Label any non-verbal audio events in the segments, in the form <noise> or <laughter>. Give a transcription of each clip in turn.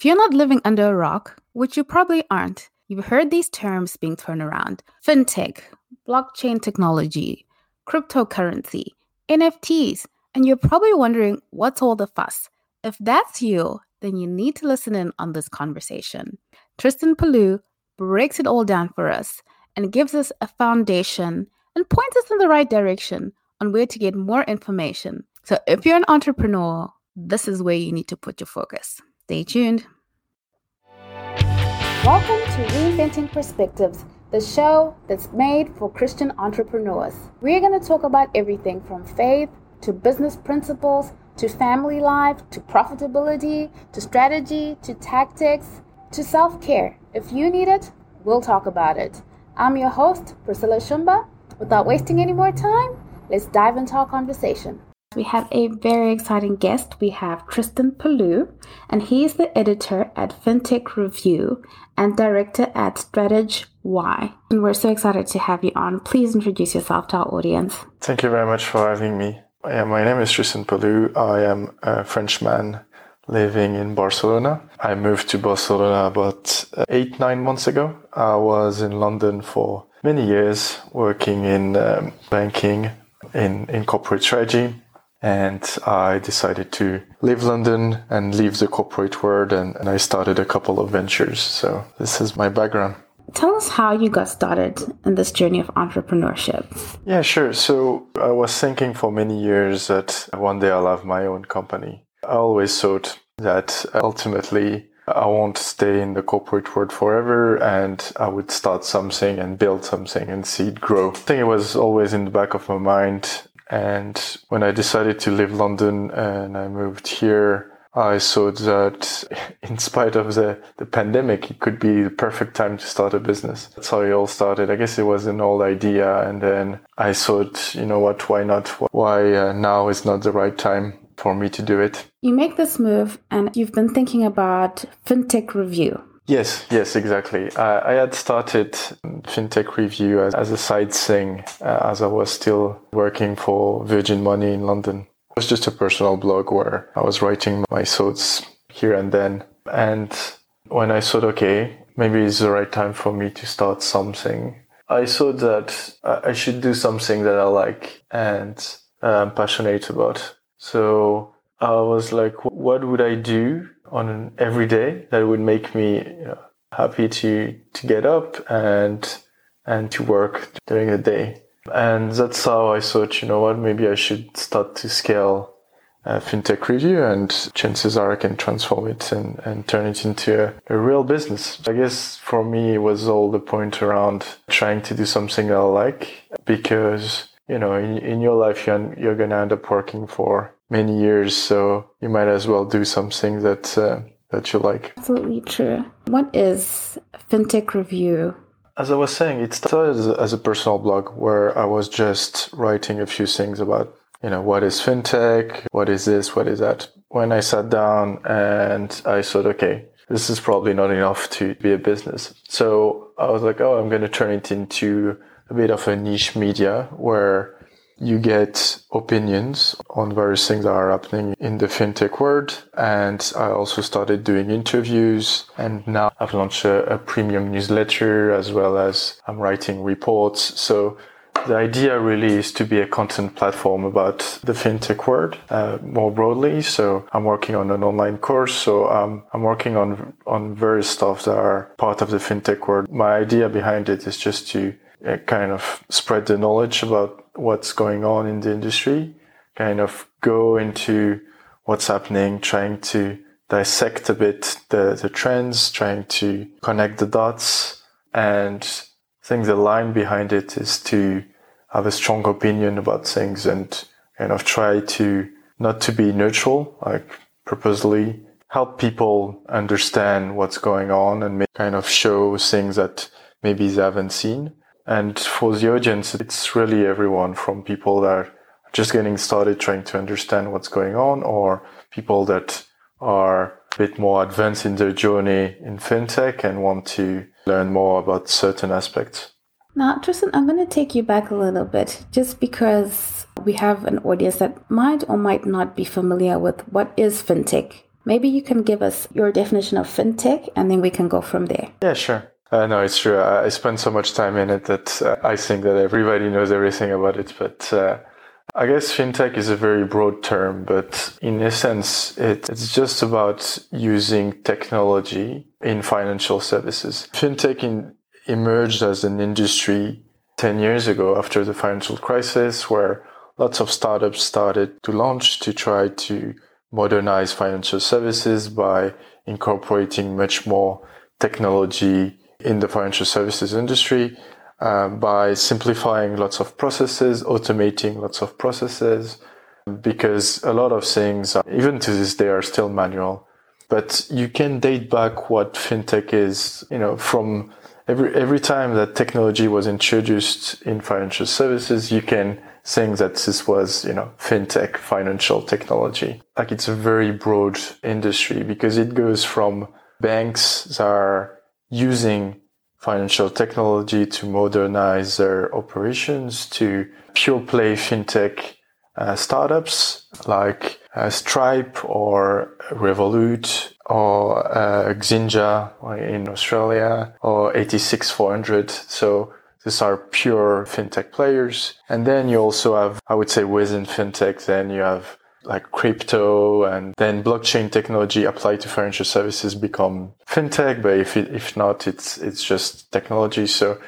If you're not living under a rock, which you probably aren't, you've heard these terms being thrown around fintech, blockchain technology, cryptocurrency, NFTs, and you're probably wondering what's all the fuss. If that's you, then you need to listen in on this conversation. Tristan Palou breaks it all down for us and gives us a foundation and points us in the right direction on where to get more information. So if you're an entrepreneur, this is where you need to put your focus. Stay tuned. Welcome to Reinventing Perspectives, the show that's made for Christian entrepreneurs. We're going to talk about everything from faith to business principles to family life to profitability to strategy to tactics to self care. If you need it, we'll talk about it. I'm your host, Priscilla Shumba. Without wasting any more time, let's dive into our conversation. We have a very exciting guest. We have Tristan Palou, and he is the editor at FinTech Review and director at Strategy Y. And we're so excited to have you on. Please introduce yourself to our audience. Thank you very much for having me. Yeah, my name is Tristan Palou. I am a Frenchman living in Barcelona. I moved to Barcelona about uh, eight, nine months ago. I was in London for many years working in um, banking, in, in corporate strategy. And I decided to leave London and leave the corporate world and, and I started a couple of ventures. So this is my background. Tell us how you got started in this journey of entrepreneurship. Yeah, sure. So I was thinking for many years that one day I'll have my own company. I always thought that ultimately I won't stay in the corporate world forever and I would start something and build something and see it grow. I think it was always in the back of my mind. And when I decided to leave London and I moved here, I thought that <laughs> in spite of the, the pandemic, it could be the perfect time to start a business. That's how it all started. I guess it was an old idea. And then I thought, you know what, why not? Why uh, now is not the right time? for me to do it. You make this move and you've been thinking about FinTech Review. Yes, yes, exactly. Uh, I had started FinTech Review as, as a side thing uh, as I was still working for Virgin Money in London. It was just a personal blog where I was writing my thoughts here and then. And when I thought, okay, maybe it's the right time for me to start something, I thought that I should do something that I like and I'm passionate about. So I was like, what would I do on an every day that would make me you know, happy to to get up and and to work during the day? And that's how I thought, you know what, maybe I should start to scale uh, fintech review and chances are I can transform it and, and turn it into a, a, real business. I guess for me, it was all the point around trying to do something I like because you know, in, in your life, you're, you're going to end up working for many years. So you might as well do something that, uh, that you like. Absolutely true. What is FinTech Review? As I was saying, it started as a, as a personal blog where I was just writing a few things about, you know, what is FinTech? What is this? What is that? When I sat down and I thought, okay, this is probably not enough to be a business. So I was like, oh, I'm going to turn it into a bit of a niche media where you get opinions on various things that are happening in the fintech world. And I also started doing interviews and now I've launched a, a, premium newsletter as well as I'm writing reports. So the idea really is to be a content platform about the fintech world uh, more broadly. So I'm working on an online course. So um, I'm working on on various stuff that are part of the fintech world. My idea behind it is just to uh, kind of spread the knowledge about what's going on in the industry, kind of go into what's happening, trying to dissect a bit the, the trends, trying to connect the dots. And I think the line behind it is to have a strong opinion about things and kind of try to not to be neutral, like purposely help people understand what's going on and kind of show things that maybe they haven't seen and for the audience, it's really everyone from people that are just getting started trying to understand what's going on or people that are a bit more advanced in their journey in fintech and want to learn more about certain aspects. Now, Tristan, I'm going to take you back a little bit just because we have an audience that might or might not be familiar with what is fintech Maybe you can give us your definition of fintech and then we can go from there. Yeah, sure. Uh, no, it's true. I spend so much time in it that uh, I think that everybody knows everything about it. But uh, I guess fintech is a very broad term, but in essence, it, it's just about using technology in financial services. Fintech in, emerged as an industry 10 years ago after the financial crisis, where lots of startups started to launch to try to modernize financial services by incorporating much more technology in the financial services industry uh, by simplifying lots of processes, automating lots of processes, because a lot of things, even to this day, are still manual. But you can date back what fintech is, you know, from every every time that technology was introduced in financial services, you can think that this was, you know, fintech, financial technology. Like it's a very broad industry because it goes from banks that are using financial technology to modernize their operations to pure play fintech uh, startups like uh, Stripe or Revolut or uh, Xinja in Australia or 86400. So these are pure fintech players. And then you also have, I would say within fintech, then you have like crypto and then blockchain technology applied to financial services become fintech. But if it, if not, it's, it's just technology. So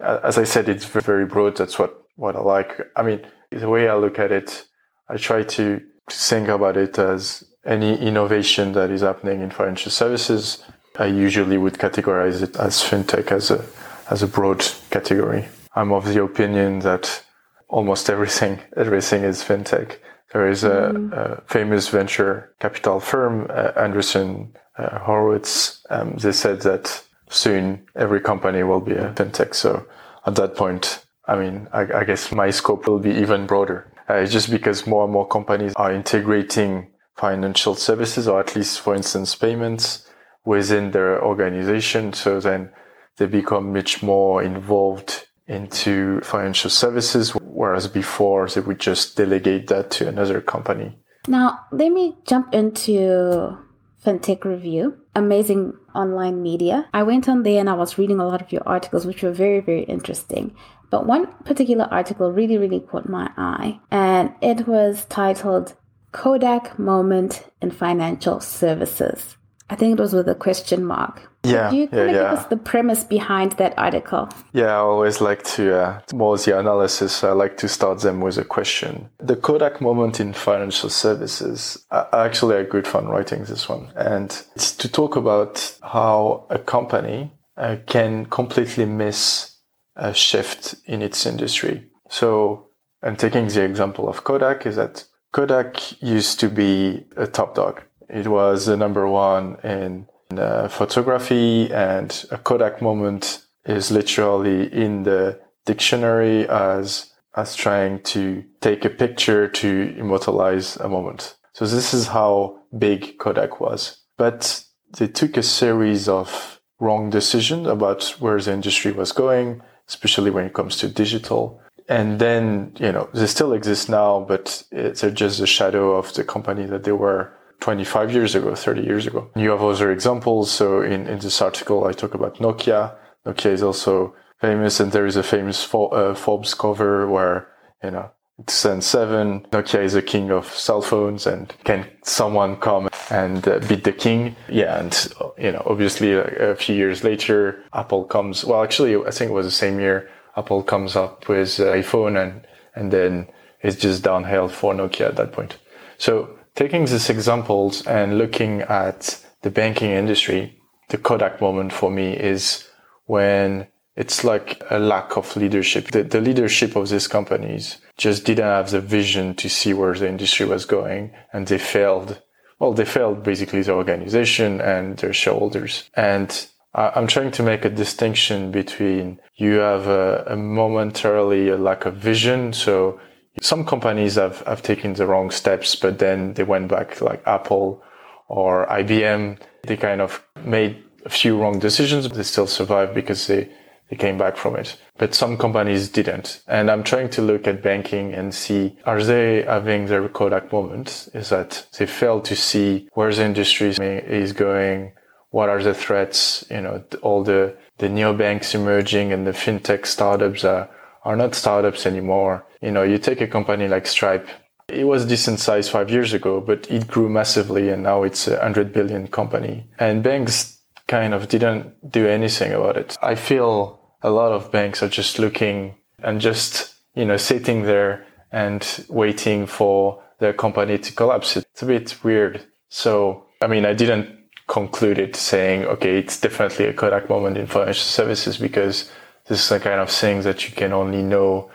as I said, it's very broad. That's what, what I like. I mean, the way I look at it, I try to think about it as any innovation that is happening in financial services. I usually would categorize it as fintech as a, as a broad category. I'm of the opinion that almost everything, everything is fintech. There is a, mm. a famous venture capital firm, uh, Andreessen uh, Horowitz. Um, they said that soon every company will be a fintech. So at that point, I mean, I, I guess my scope will be even broader. Uh, just because more and more companies are integrating financial services, or at least, for instance, payments within their organization. So then they become much more involved into financial services, whereas before they would just delegate that to another company. Now, let me jump into FinTech Review, amazing online media. I went on there and I was reading a lot of your articles, which were very, very interesting. But one particular article really, really caught my eye, and it was titled Kodak Moment in Financial Services. I think it was with a question mark. Yeah, you yeah, yeah. give us the premise behind that article? Yeah, I always like to, uh, more the analysis, I like to start them with a question. The Kodak moment in financial services, I actually a good fun writing this one. And it's to talk about how a company uh, can completely miss a shift in its industry. So I'm taking the example of Kodak is that Kodak used to be a top dog it was the number one in, in uh, photography, and a Kodak moment is literally in the dictionary as as trying to take a picture to immortalize a moment. So this is how big Kodak was. But they took a series of wrong decisions about where the industry was going, especially when it comes to digital. And then, you know, they still exist now, but it's just a shadow of the company that they were 25 years ago, 30 years ago. You have other examples. So in, in this article, I talk about Nokia. Nokia is also famous and there is a famous uh, Forbes cover where, you know, Zen 7, Nokia is the king of cell phones and can someone come and uh, beat the king? Yeah. And, you know, obviously a, a few years later, Apple comes, well, actually, I think it was the same year, Apple comes up with iPhone and, and then it's just downhill for Nokia at that point. So Taking these examples and looking at the banking industry, the Kodak moment for me is when it's like a lack of leadership. The, the, leadership of these companies just didn't have the vision to see where the industry was going and they failed. Well, they failed basically the organization and their shareholders. And I'm trying to make a distinction between you have a, a momentarily a lack of vision. So some companies have, have taken the wrong steps, but then they went back like Apple or IBM. They kind of made a few wrong decisions, but they still survived because they, they came back from it. But some companies didn't. And I'm trying to look at banking and see, are they having their Kodak moment? Is that they fail to see where the industry is going? What are the threats? You know, all the, the neobanks emerging and the fintech startups are, are not startups anymore. You know, you take a company like Stripe. It was decent size five years ago, but it grew massively and now it's a hundred billion company. And banks kind of didn't do anything about it. I feel a lot of banks are just looking and just, you know, sitting there and waiting for their company to collapse. It's a bit weird. So, I mean, I didn't conclude it saying, okay, it's definitely a Kodak moment in financial services because this is the kind of thing that you can only know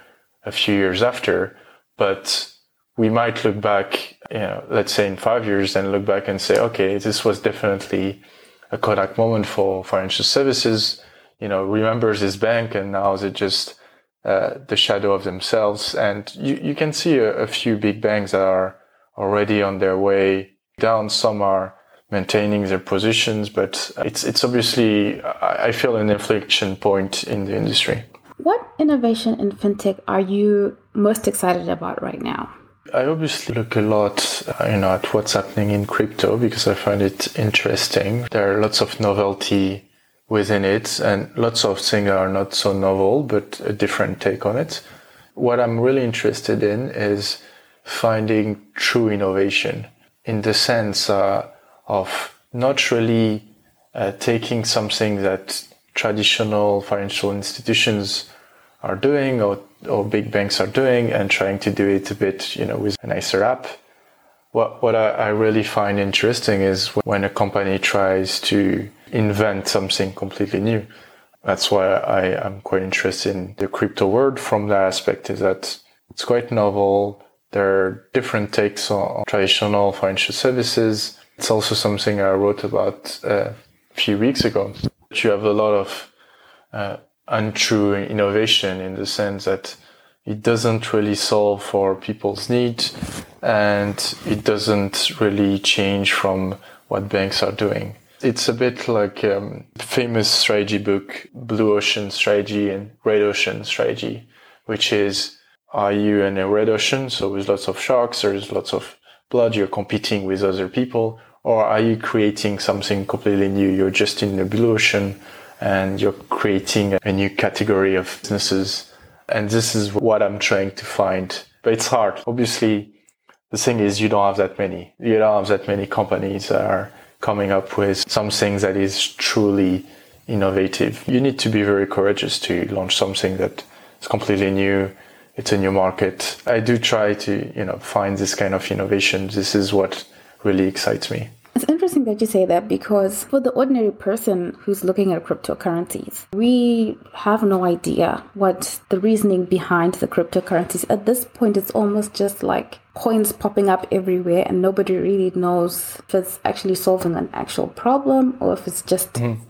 a few years after. But we might look back, you know, let's say in five years and look back and say, okay, this was definitely a Kodak moment for financial services, you know, remembers this bank and now is it just uh, the shadow of themselves. And you, you can see a, a, few big banks that are already on their way down. Some are maintaining their positions, but it's, it's obviously, I feel an inflection point in the industry. What innovation in fintech are you most excited about right now? I obviously look a lot, uh, you know, at what's happening in crypto because I find it interesting. There are lots of novelty within it and lots of things are not so novel, but a different take on it. What I'm really interested in is finding true innovation in the sense uh, of not really uh, taking something that traditional financial institutions are doing or, or big banks are doing and trying to do it a bit, you know, with a nicer app. What, what I, I really find interesting is when a company tries to invent something completely new. That's why I am quite interested in the crypto world from that aspect is that it's quite novel. There are different takes on traditional financial services. It's also something I wrote about uh, a few weeks ago. You have a lot of uh, untrue innovation in the sense that it doesn't really solve for people's needs and it doesn't really change from what banks are doing. It's a bit like um, famous strategy book, Blue Ocean Strategy and Red Ocean Strategy, which is are you in a red ocean, so with lots of sharks, there's lots of blood, you're competing with other people, or are you creating something completely new? You're just in the blue ocean and you're creating a new category of businesses. And this is what I'm trying to find. But it's hard. Obviously, the thing is you don't have that many. You don't have that many companies that are coming up with something that is truly innovative. You need to be very courageous to launch something that is completely new. It's a new market. I do try to, you know, find this kind of innovation. This is what really excites me. It's interesting that you say that because for the ordinary person who's looking at cryptocurrencies, we have no idea what the reasoning behind the cryptocurrencies. At this point, it's almost just like coins popping up everywhere, and nobody really knows if it's actually solving an actual problem or if it's just mm-hmm.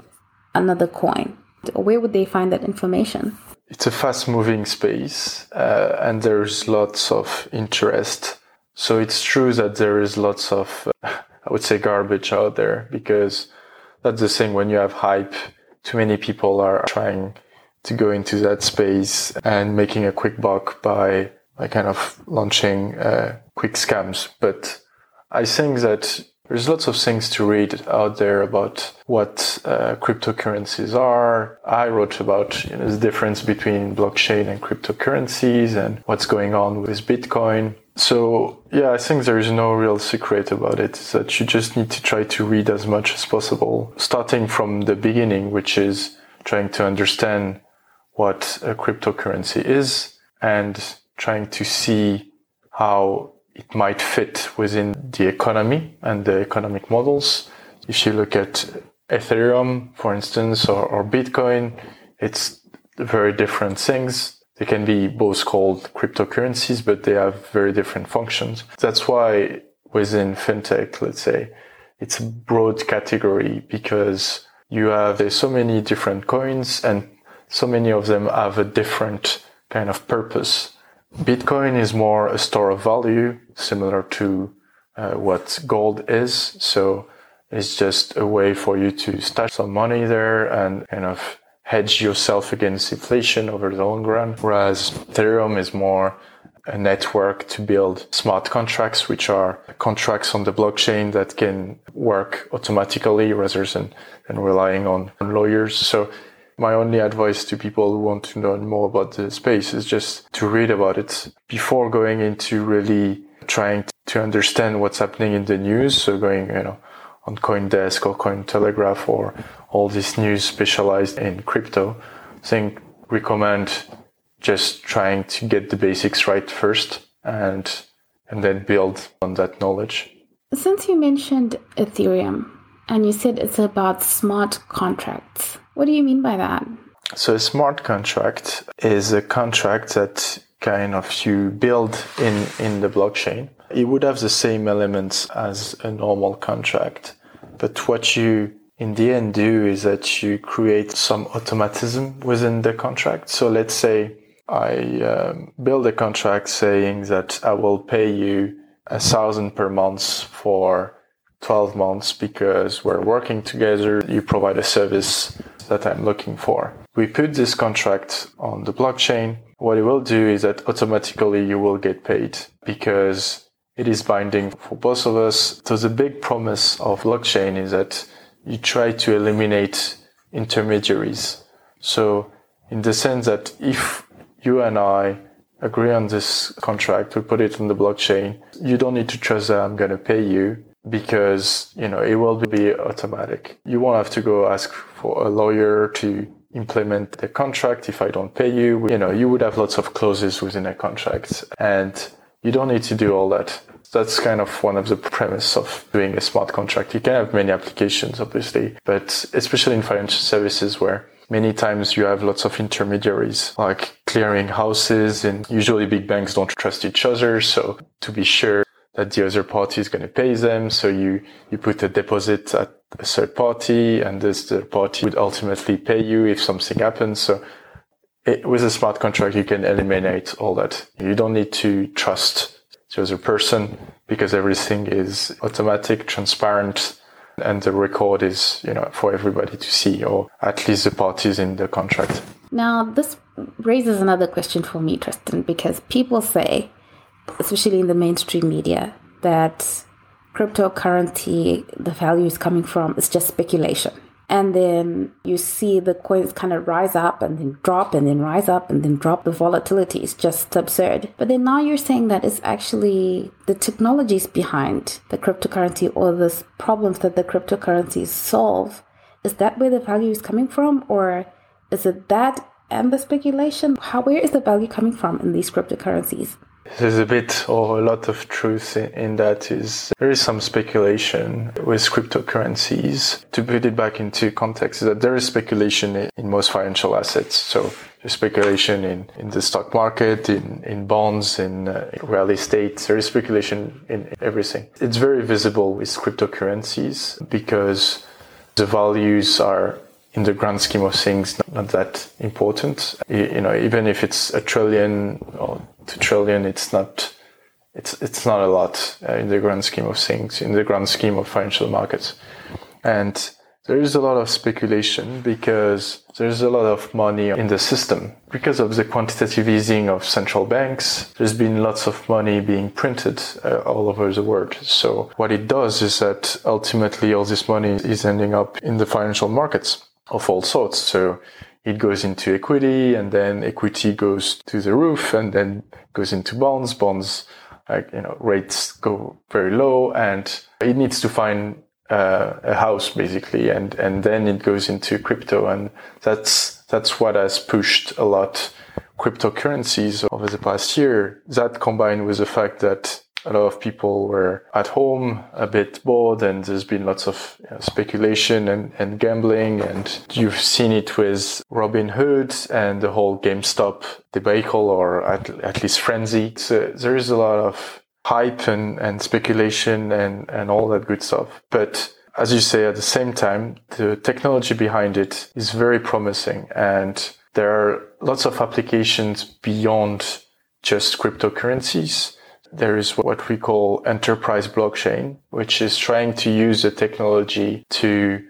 another coin. Where would they find that information? It's a fast moving space, uh, and there's lots of interest. So it's true that there is lots of. <laughs> I would say garbage out there because that's the thing when you have hype, too many people are trying to go into that space and making a quick buck by, by kind of launching uh, quick scams. But I think that there's lots of things to read out there about what uh, cryptocurrencies are. I wrote about you know, the difference between blockchain and cryptocurrencies and what's going on with Bitcoin. So yeah, I think there is no real secret about it. That you just need to try to read as much as possible, starting from the beginning, which is trying to understand what a cryptocurrency is and trying to see how it might fit within the economy and the economic models. If you look at Ethereum, for instance, or, or Bitcoin, it's very different things they can be both called cryptocurrencies, but they have very different functions. That's why within fintech, let's say, it's a broad category because you have there's so many different coins and so many of them have a different kind of purpose. Bitcoin is more a store of value, similar to uh, what gold is. So it's just a way for you to stash some money there and kind of hedge yourself against inflation over the long run. Whereas Ethereum is more a network to build smart contracts, which are contracts on the blockchain that can work automatically rather than, than relying on, on lawyers. So my only advice to people who want to learn more about the space is just to read about it before going into really trying to understand what's happening in the news. So going, you know, on CoinDesk or Cointelegraph or all this news specialized in crypto. I think recommend just trying to get the basics right first and and then build on that knowledge. Since you mentioned Ethereum and you said it's about smart contracts, what do you mean by that? So a smart contract is a contract that kind of you build in, in the blockchain. It would have the same elements as a normal contract. But what you in the end do is that you create some automatism within the contract. So let's say I um, build a contract saying that I will pay you a thousand per month for 12 months because we're working together. You provide a service that I'm looking for. We put this contract on the blockchain. What it will do is that automatically you will get paid because it is binding for both of us. So the big promise of blockchain is that you try to eliminate intermediaries. So in the sense that if you and I agree on this contract, we put it on the blockchain, you don't need to trust that I'm going to pay you because, you know, it will be automatic. You won't have to go ask for a lawyer to implement the contract if I don't pay you. You know, you would have lots of clauses within a contract and you don't need to do all that. That's kind of one of the premise of doing a smart contract. You can have many applications, obviously, but especially in financial services where many times you have lots of intermediaries like clearing houses and usually big banks don't trust each other. So to be sure that the other party is going to pay them. So you, you put a deposit at a third party and this third party would ultimately pay you if something happens. So it, with a smart contract, you can eliminate all that. You don't need to trust the other person because everything is automatic, transparent, and the record is, you know, for everybody to see, or at least the parties in the contract. Now, this raises another question for me, Tristan, because people say, especially in the mainstream media, that cryptocurrency, the value is coming from, is just speculation and then you see the coins kind of rise up and then drop and then rise up and then drop. The volatility is just absurd. But then now you're saying that it's actually the technologies behind the cryptocurrency or the problems that the cryptocurrencies solve. Is that where the value is coming from, or is it that and the speculation? How where is the value coming from in these cryptocurrencies? There's a bit or a lot of truth in that is there is some speculation with cryptocurrencies. To put it back into context, is that there is speculation in most financial assets. So there's speculation in, in the stock market, in, in bonds, in, uh, real estate. There is speculation in everything. It's very visible with cryptocurrencies because the values are in the grand scheme of things not, that important. You, you know, even if it's a trillion or two trillion, it's not it's it's not a lot uh, in the grand scheme of things, in the grand scheme of financial markets, and there is a lot of speculation because there's a lot of money in the system because of the quantitative easing of central banks. There's been lots of money being printed uh, all over the world. So what it does is that ultimately all this money is ending up in the financial markets of all sorts. So it goes into equity and then equity goes to the roof and then goes into bonds. Bonds, like, you know, rates go very low and it needs to find uh, a house basically and, and then it goes into crypto. And that's, that's what has pushed a lot cryptocurrencies over the past year. That combined with the fact that a lot of people were at home a bit bored and there's been lots of you know, speculation and, and gambling and you've seen it with Robinhood and the whole GameStop debacle or at, at least frenzy. So there is a lot of hype and, and speculation and, and all that good stuff. But as you say, at the same time, the technology behind it is very promising and there are lots of applications beyond just cryptocurrencies there is what we call enterprise blockchain, which is trying to use the technology to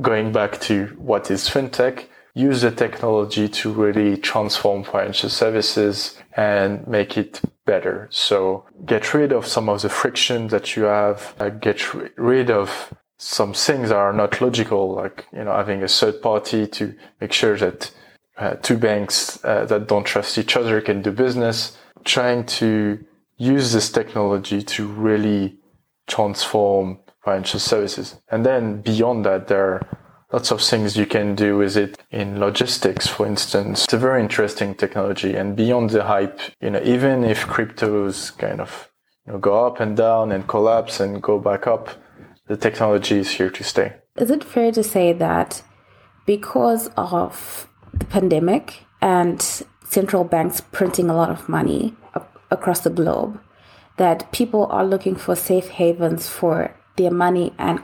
going back to what is fintech, use the technology to really transform financial services and make it better. So get rid of some of the friction that you have, uh, get rid of some things that are not logical, like, you know, having a third party to make sure that uh, two banks uh, that don't trust each other can do business, trying to use this technology to really transform financial services. And then beyond that, there are lots of things you can do with it in logistics, for instance. It's a very interesting technology. And beyond the hype, you know, even if cryptos kind of you know, go up and down and collapse and go back up, the technology is here to stay. Is it fair to say that because of the pandemic and central banks printing a lot of money across the globe, that people are looking for safe havens for their money and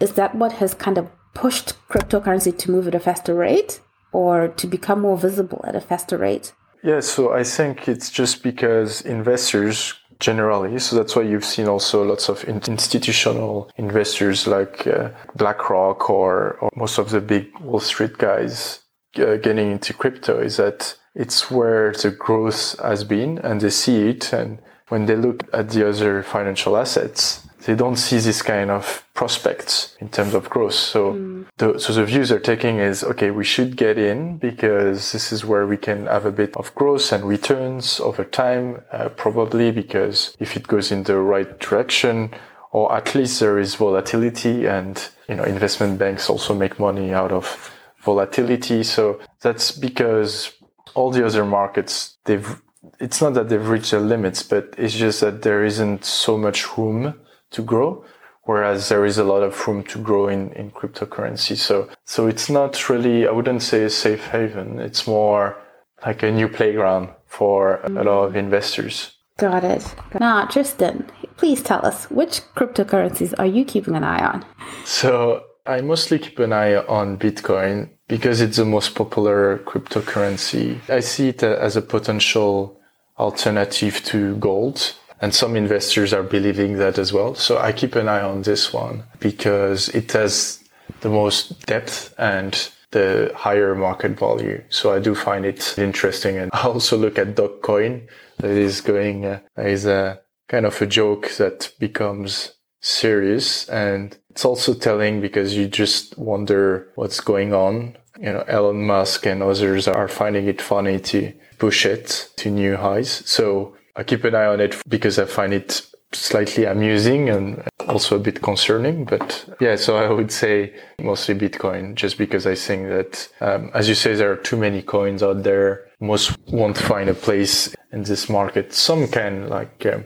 is that what has kind of pushed cryptocurrency to move at a faster rate or to become more visible at a faster rate? Yeah, so I think it's just because investors generally, so that's why you've seen also lots of institutional investors like uh, BlackRock or, or, most of the big Wall Street guys uh, getting into crypto is that it's where the growth has been and they see it. And when they look at the other financial assets, they don't see this kind of prospects in terms of growth. So, mm. the, so the views they're taking is, okay, we should get in because this is where we can have a bit of growth and returns over time, uh, probably because if it goes in the right direction, or at least there is volatility and, you know, investment banks also make money out of volatility. So that's because all the other markets, they've, it's not that they've reached their limits, but it's just that there isn't so much room to grow, whereas there is a lot of room to grow in, in cryptocurrency. So, so it's not really, I wouldn't say a safe haven. It's more like a new playground for a lot of mm. investors. Got it. Now, Tristan, please tell us which cryptocurrencies are you keeping an eye on? So, I mostly keep an eye on Bitcoin because it's the most popular cryptocurrency. I see it as a potential alternative to gold and some investors are believing that as well. So I keep an eye on this one because it has the most depth and the higher market value. So I do find it interesting. And I also look at Dogecoin that is going, uh, is a kind of a joke that becomes serious. And it's also telling because you just wonder what's going on. You know, Elon Musk and others are finding it funny to push it to new highs. So I keep an eye on it because I find it slightly amusing and also a bit concerning. But yeah, so I would say mostly Bitcoin, just because I think that, um, as you say, there are too many coins out there. Most won't find a place in this market. Some can, like um,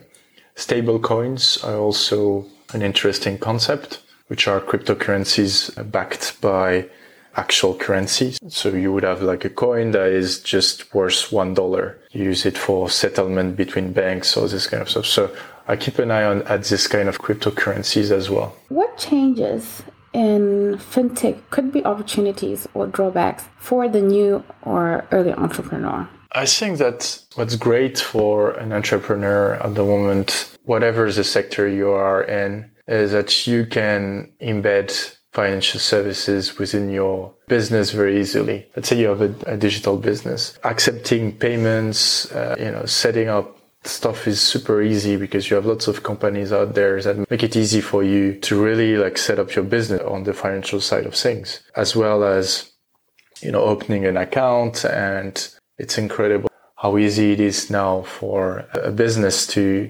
stable coins, are also an interesting concept, which are cryptocurrencies backed by actual currencies. So you would have like a coin that is just worth one dollar. You use it for settlement between banks or this kind of stuff. So I keep an eye on at this kind of cryptocurrencies as well. What changes in fintech could be opportunities or drawbacks for the new or early entrepreneur? I think that what's great for an entrepreneur at the moment, whatever the sector you are in, is that you can embed financial services within your business very easily. Let's say you have a, a digital business. Accepting payments, uh, you know, setting up stuff is super easy because you have lots of companies out there that make it easy for you to really like set up your business on the financial side of things, as well as, you know, opening an account. And it's incredible how easy it is now for a business to,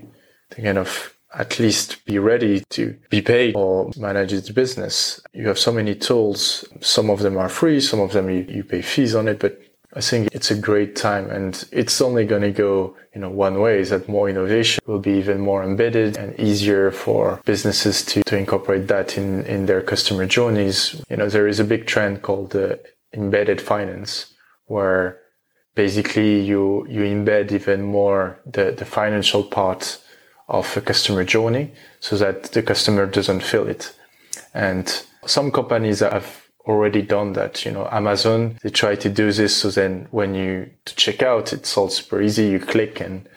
to kind of at least be ready to be paid or manage its business. You have so many tools. Some of them are free. Some of them you, you pay fees on it, but I think it's a great time and it's only going to go, you know, one way is that more innovation will be even more embedded and easier for businesses to, to incorporate that in, in their customer journeys. You know, there is a big trend called uh, embedded finance where basically you, you embed even more the, the financial part of a customer journey so that the customer doesn't feel it. And some companies have already done that. You know, Amazon, they try to do this. So then when you to check out, it's all super easy. You click and,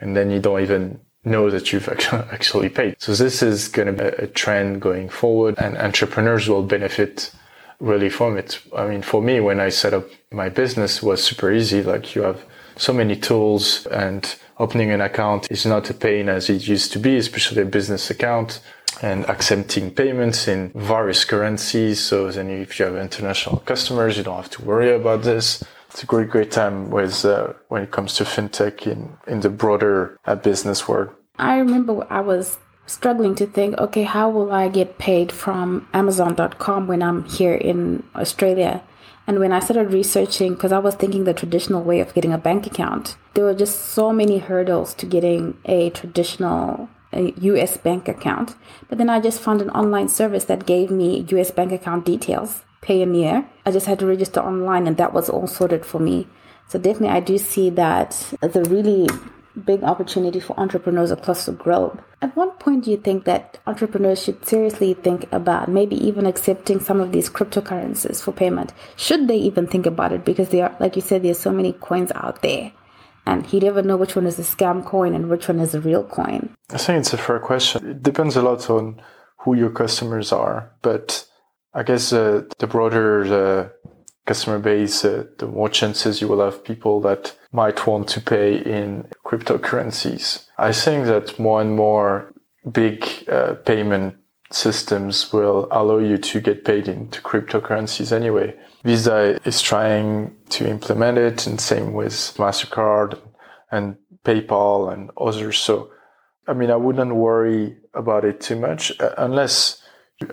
and then you don't even know that you've <laughs> actually paid. So this is going to be a trend going forward and entrepreneurs will benefit really from it. I mean, for me, when I set up my business, was super easy. Like you have so many tools and opening an account is not a pain as it used to be, especially a business account and accepting payments in various currencies. So then if you have international customers, you don't have to worry about this. It's a great, great time with, uh, when it comes to fintech in, in the broader uh, business world. I remember I was struggling to think, okay, how will I get paid from Amazon.com when I'm here in Australia? And when I started researching, because I was thinking the traditional way of getting a bank account, there were just so many hurdles to getting a traditional a US bank account. But then I just found an online service that gave me US bank account details, Payoneer. I just had to register online and that was all sorted for me. So definitely I do see that the really big opportunity for entrepreneurs across the globe. At what point do you think that entrepreneurs should seriously think about maybe even accepting some of these cryptocurrencies for payment? Should they even think about it? Because there are, like you said, there's so many coins out there. And you never know which one is a scam coin and which one is a real coin. I think it's a fair question. It depends a lot on who your customers are, but I guess uh, the broader the customer base, uh, the more chances you will have people that might want to pay in cryptocurrencies. I think that more and more big uh, payment systems will allow you to get paid into cryptocurrencies anyway. Visa is trying to implement it, and same with MasterCard and PayPal and others. So, I mean, I wouldn't worry about it too much uh, unless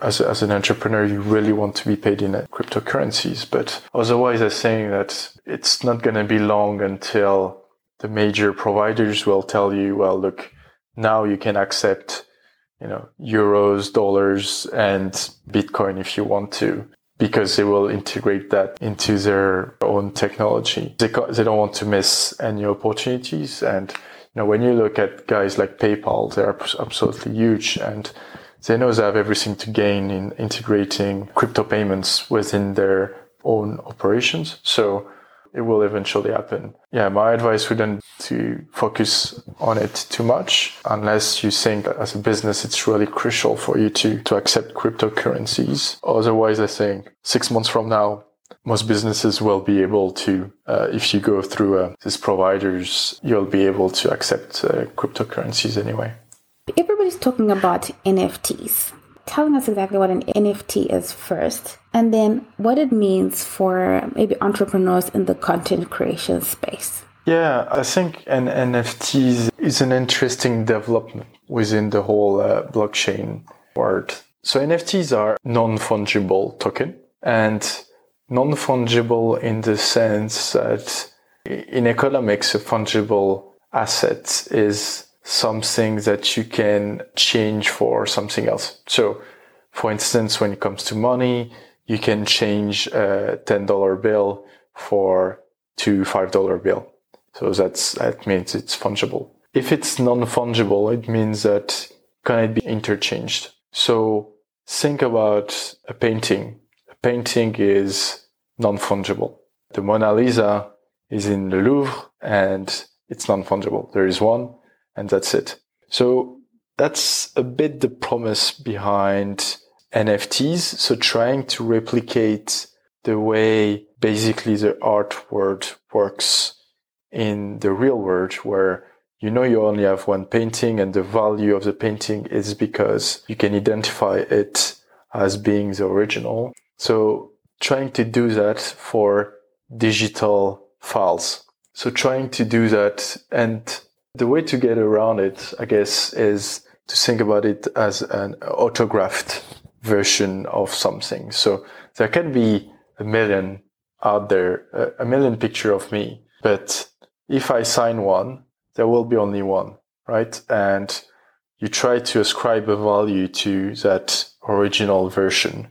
as, as an entrepreneur, you really want to be paid in cryptocurrencies. But otherwise, I'm saying that it's not going to be long until the major providers will tell you, well, look, now you can accept, you know, euros, dollars, and Bitcoin if you want to, because they will integrate that into their own technology. They, they don't want to miss any opportunities. And, you know, when you look at guys like PayPal, they are absolutely huge and they know they have everything to gain in integrating crypto payments within their own operations. So it will eventually happen. Yeah, my advice wouldn't to focus on it too much unless you think as a business it's really crucial for you to, to accept cryptocurrencies. Otherwise, I think six months from now, most businesses will be able to, uh, if you go through uh, these providers, you'll be able to accept uh, cryptocurrencies anyway. Everybody's talking about NFTs. Telling us exactly what an NFT is first, and then what it means for maybe entrepreneurs in the content creation space. Yeah, I think an NFT is an interesting development within the whole uh, blockchain world. So NFTs are non-fungible token and non-fungible in the sense that in economics, a fungible asset is something that you can change for something else. So, for instance, when it comes to money, you can change a $10 bill for to $5 bill. So that's, that means it's fungible. If it's non-fungible, it means that can it be interchanged? So think about a painting. A painting is non-fungible. The Mona Lisa is in the Louvre and it's non-fungible. There is one and that's it. So that's a bit the promise behind NFTs. So trying to replicate the way basically the art world works in the real world where you know you only have one painting and the value of the painting is because you can identify it as being the original. So trying to do that for digital files. So trying to do that and the way to get around it, I guess, is to think about it as an autographed version of something. So there can be a million out there, a million picture of me, but if I sign one, there will be only one, right? And you try to ascribe a value to that original version.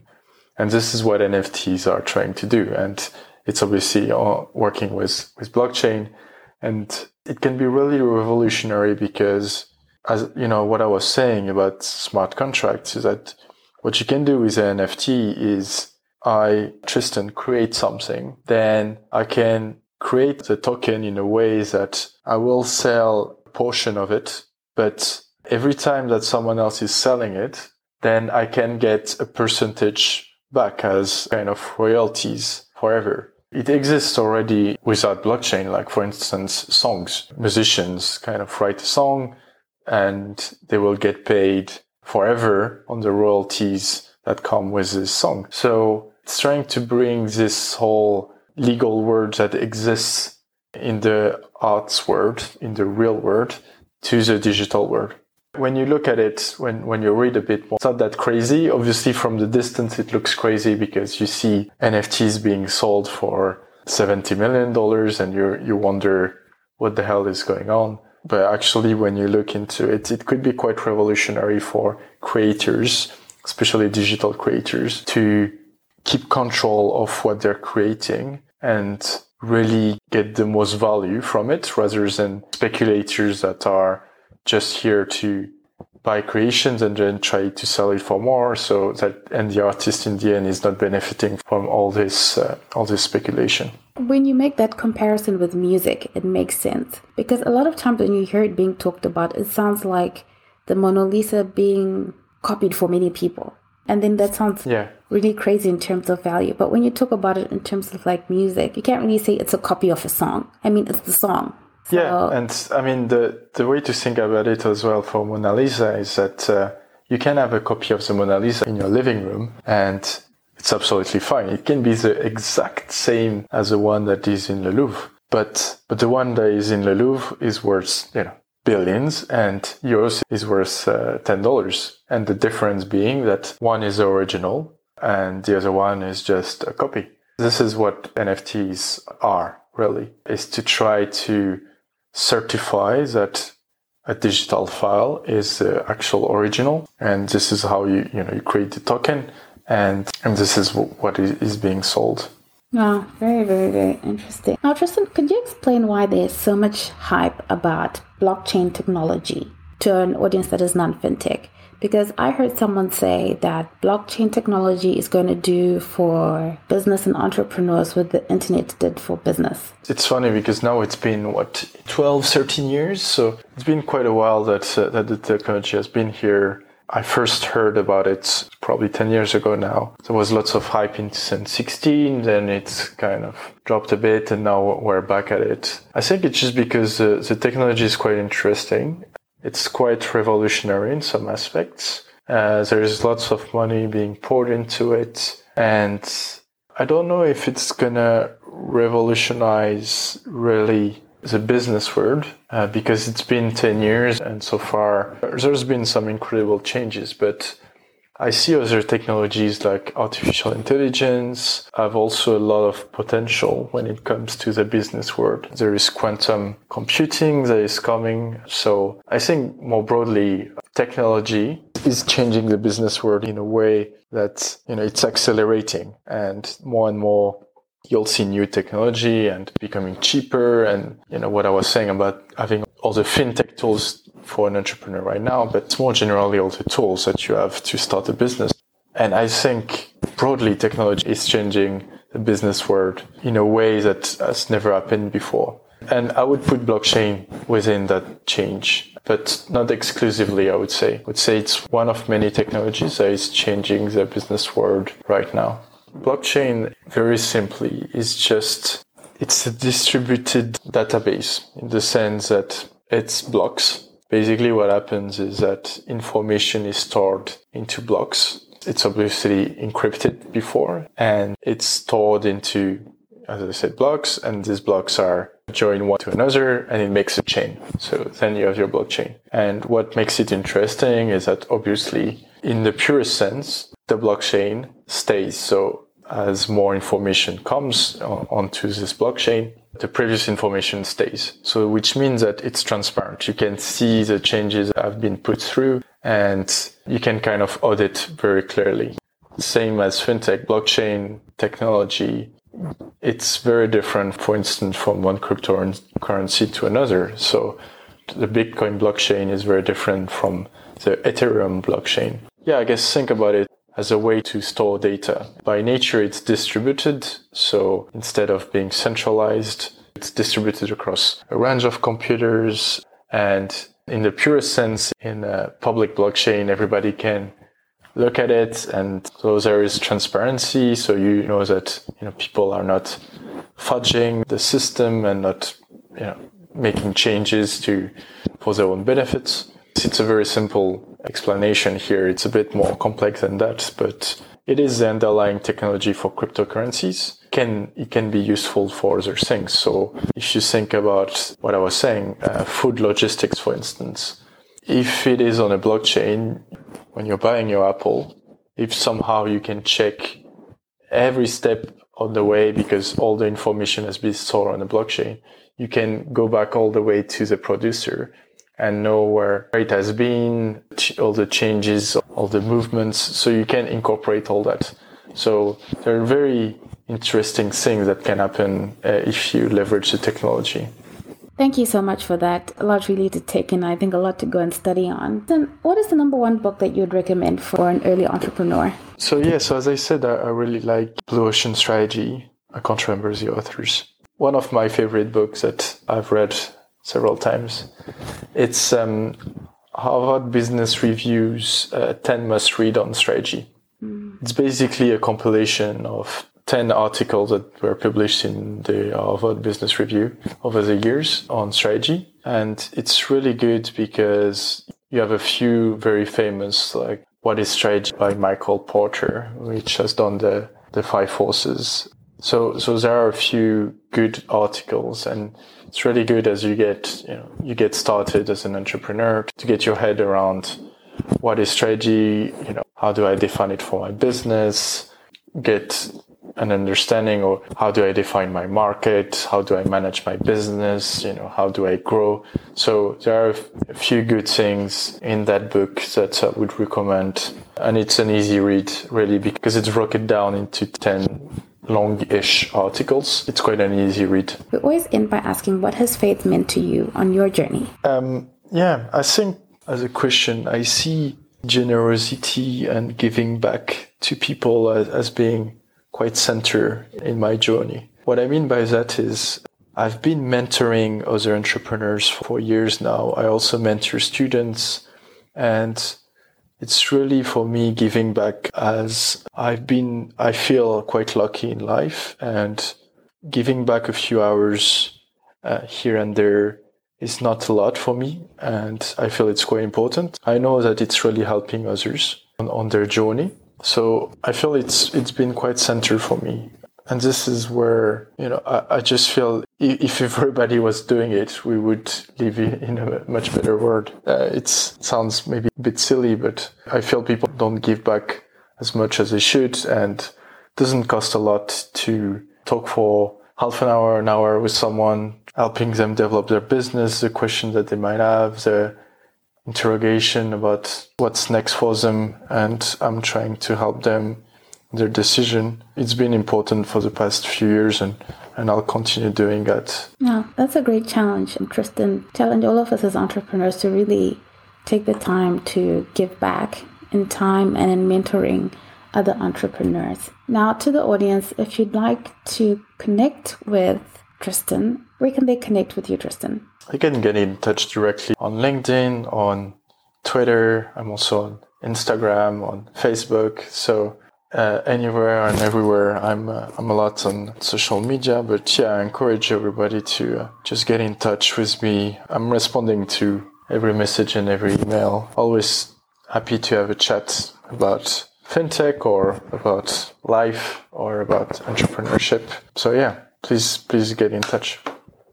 And this is what NFTs are trying to do. And it's obviously uh, working with, with blockchain and it can be really revolutionary because as you know what i was saying about smart contracts is that what you can do with an nft is i tristan create something then i can create the token in a way that i will sell a portion of it but every time that someone else is selling it then i can get a percentage back as kind of royalties forever. It exists already without blockchain, like for instance, songs. Musicians kind of write a song and they will get paid forever on the royalties that come with this song. So it's trying to bring this whole legal world that exists in the arts world, in the real world, to the digital world. When you look at it, when, when you read a bit more, it's not that crazy. Obviously, from the distance, it looks crazy because you see NFTs being sold for $70 million and you, you wonder what the hell is going on. But actually, when you look into it, it could be quite revolutionary for creators, especially digital creators, to keep control of what they're creating and really get the most value from it rather than speculators that are just here to buy creations and then try to sell it for more so that and the artist in the end is not benefiting from all this uh, all this speculation when you make that comparison with music it makes sense because a lot of times when you hear it being talked about it sounds like the mona lisa being copied for many people and then that sounds yeah. really crazy in terms of value. But when you talk about it in terms of like music, you can't really say it's a copy of a song. I mean, it's the song. So, yeah, and I mean the the way to think about it as well for Mona Lisa is that uh, you can have a copy of the Mona Lisa in your living room, and it's absolutely fine. It can be the exact same as the one that is in the Louvre, but but the one that is in the Louvre is worth you know billions and yours is worth uh, $10. And the difference being that one is original and the other one is just a copy. This is what NFTs are really, is to try to certify that a digital file is the actual original. And this is how you, you know, you create the token and, and this is what is being sold. Oh, very, very, very interesting. Now, Tristan, could you explain why there's so much hype about blockchain technology to an audience that is non fintech? Because I heard someone say that blockchain technology is going to do for business and entrepreneurs what the internet did for business. It's funny because now it's been, what, 12, 13 years? So it's been quite a while that, uh, that the technology has been here I first heard about it probably 10 years ago now. There was lots of hype in 2016, then it's kind of dropped a bit, and now we're back at it. I think it's just because uh, the technology is quite interesting. It's quite revolutionary in some aspects. Uh, there is lots of money being poured into it, and I don't know if it's gonna revolutionize really the business world uh, because it's been 10 years and so far there's been some incredible changes but i see other technologies like artificial intelligence have also a lot of potential when it comes to the business world there is quantum computing that is coming so i think more broadly technology is changing the business world in a way that you know it's accelerating and more and more you'll see new technology and becoming cheaper. And, you know, what I was saying about having all the fintech tools for an entrepreneur right now, but more generally, all the tools that you have to start a business. And I think broadly, technology is changing the business world in a way that has never happened before. And I would put blockchain within that change, but not exclusively, I would say. I would say it's one of many technologies that is changing the business world right now. Blockchain, very simply, is just it's a distributed database in the sense that it's blocks. Basically, what happens is that information is stored into blocks. It's obviously encrypted before and it's stored into, as I said, blocks, and these blocks are joined one to another and it makes a chain. So then you have your blockchain. And what makes it interesting is that obviously, in the purest sense, the blockchain stays. So as more information comes onto this blockchain, the previous information stays. So which means that it's transparent. You can see the changes that have been put through and you can kind of audit very clearly. Same as fintech, blockchain technology. It's very different, for instance, from one cryptocurrency to another. So the Bitcoin blockchain is very different from the Ethereum blockchain. Yeah, I guess think about it as a way to store data. By nature, it's distributed. So instead of being centralized, it's distributed across a range of computers. And in the purest sense, in a public blockchain, everybody can look at it. And so there is transparency. So you know that, you know, people are not fudging the system and not, you know, making changes to, for their own benefits. It's a very simple explanation here. It's a bit more complex than that, but it is the underlying technology for cryptocurrencies. Can it can be useful for other things. So if you think about what I was saying, uh, food logistics, for instance, if it is on a blockchain, when you're buying your Apple, if somehow you can check every step on the way because all the information has been stored on the blockchain, you can go back all the way to the producer and know where it has been, all the changes, all the movements. So you can incorporate all that. So there are very interesting things that can happen uh, if you leverage the technology. Thank you so much for that. A lot really to take in. I think a lot to go and study on. Then, what is the number one book that you'd recommend for an early entrepreneur? So yeah, so as I said, I, I really like Blue Ocean Strategy. I can't remember the authors. One of my favorite books that I've read several times. It's um, Harvard Business Review's uh, 10 must read on strategy. Mm. It's basically a compilation of 10 articles that were published in the Harvard Business Review over the years on strategy. And it's really good because you have a few very famous, like What is Strategy by Michael Porter, which has done the, the five forces. So, so there are a few good articles and it's really good as you get, you know, you get started as an entrepreneur to get your head around what is strategy, you know, how do I define it for my business, get an understanding of how do I define my market, how do I manage my business, you know, how do I grow. So there are a few good things in that book that I would recommend. And it's an easy read really because it's broken down into 10 long-ish articles. It's quite an easy read. We always end by asking what has faith meant to you on your journey? Um, yeah, I think as a Christian, I see generosity and giving back to people as, as being quite center in my journey. What I mean by that is I've been mentoring other entrepreneurs for years now. I also mentor students and it's really for me giving back as I've been, I feel quite lucky in life and giving back a few hours uh, here and there is not a lot for me. And I feel it's quite important. I know that it's really helping others on, on their journey. So I feel it's it's been quite central for me. And this is where, you know, I, I just feel if everybody was doing it, we would live in a much better world. Uh, it sounds maybe a bit silly, but I feel people don't give back as much as they should and doesn't cost a lot to talk for half an hour, an hour with someone, helping them develop their business, the questions that they might have, the interrogation about what's next for them, and I'm trying to help them their decision. It's been important for the past few years, and and I'll continue doing that. Yeah, that's a great challenge, and Tristan, challenge all of us as entrepreneurs to really take the time to give back in time and in mentoring other entrepreneurs. Now, to the audience, if you'd like to connect with Tristan, where can they connect with you, Tristan? They can get in touch directly on LinkedIn, on Twitter. I'm also on Instagram, on Facebook. So uh, anywhere and everywhere, I'm uh, I'm a lot on social media. But yeah, I encourage everybody to uh, just get in touch with me. I'm responding to every message and every email. Always happy to have a chat about fintech or about life or about entrepreneurship. So yeah, please please get in touch.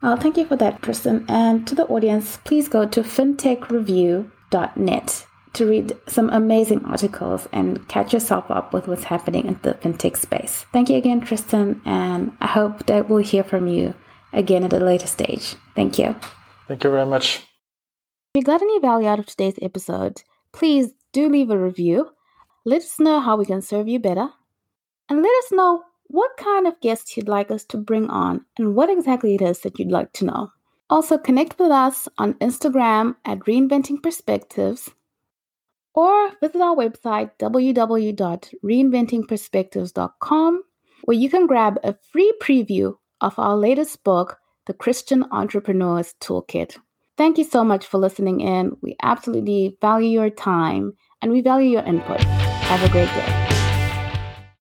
Well, thank you for that, Tristan. And to the audience, please go to fintechreview.net to read some amazing articles and catch yourself up with what's happening in the fintech space. Thank you again, Tristan, and I hope that we'll hear from you again at a later stage. Thank you. Thank you very much. If you got any value out of today's episode, please do leave a review. Let us know how we can serve you better. And let us know what kind of guests you'd like us to bring on and what exactly it is that you'd like to know. Also, connect with us on Instagram at Reinventing Perspectives or visit our website www.reinventingperspectives.com where you can grab a free preview of our latest book, The Christian Entrepreneur's Toolkit. Thank you so much for listening in. We absolutely value your time and we value your input. Have a great day.